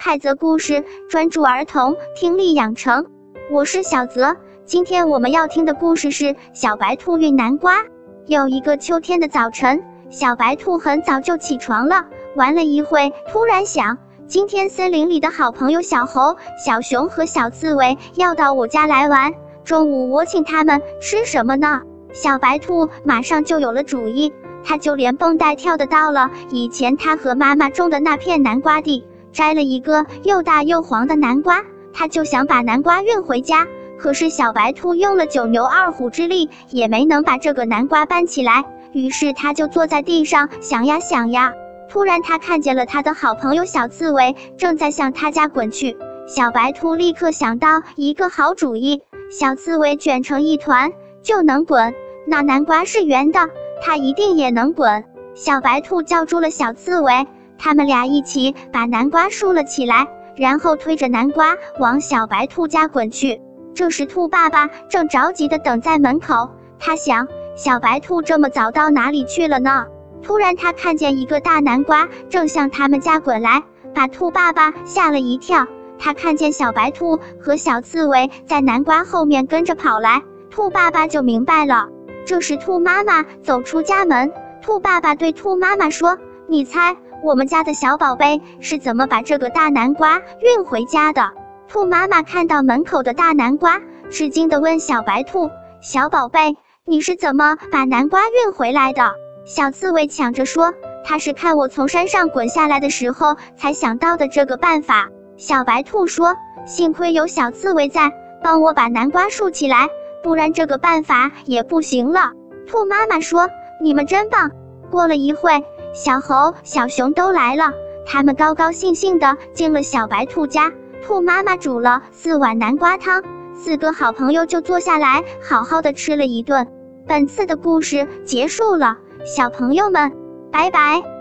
泰泽故事专注儿童听力养成。我是小泽，今天我们要听的故事是小白兔运南瓜。有一个秋天的早晨，小白兔很早就起床了，玩了一会，突然想，今天森林里的好朋友小猴、小熊和小刺猬要到我家来玩，中午我请他们吃什么呢？小白兔马上就有了主意，它就连蹦带跳的到了以前它和妈妈种的那片南瓜地。摘了一个又大又黄的南瓜，他就想把南瓜运回家。可是小白兔用了九牛二虎之力，也没能把这个南瓜搬起来。于是他就坐在地上想呀想呀。突然他看见了他的好朋友小刺猬正在向他家滚去。小白兔立刻想到一个好主意：小刺猬卷成一团就能滚，那南瓜是圆的，它一定也能滚。小白兔叫住了小刺猬。他们俩一起把南瓜竖了起来，然后推着南瓜往小白兔家滚去。这时，兔爸爸正着急的等在门口。他想，小白兔这么早到哪里去了呢？突然，他看见一个大南瓜正向他们家滚来，把兔爸爸吓了一跳。他看见小白兔和小刺猬在南瓜后面跟着跑来，兔爸爸就明白了。这时，兔妈妈走出家门，兔爸爸对兔妈妈说：“你猜？”我们家的小宝贝是怎么把这个大南瓜运回家的？兔妈妈看到门口的大南瓜，吃惊的问小白兔：“小宝贝，你是怎么把南瓜运回来的？”小刺猬抢着说：“他是看我从山上滚下来的时候才想到的这个办法。”小白兔说：“幸亏有小刺猬在，帮我把南瓜竖起来，不然这个办法也不行了。”兔妈妈说：“你们真棒。”过了一会。小猴、小熊都来了，他们高高兴兴地进了小白兔家。兔妈妈煮了四碗南瓜汤，四个好朋友就坐下来好好的吃了一顿。本次的故事结束了，小朋友们，拜拜。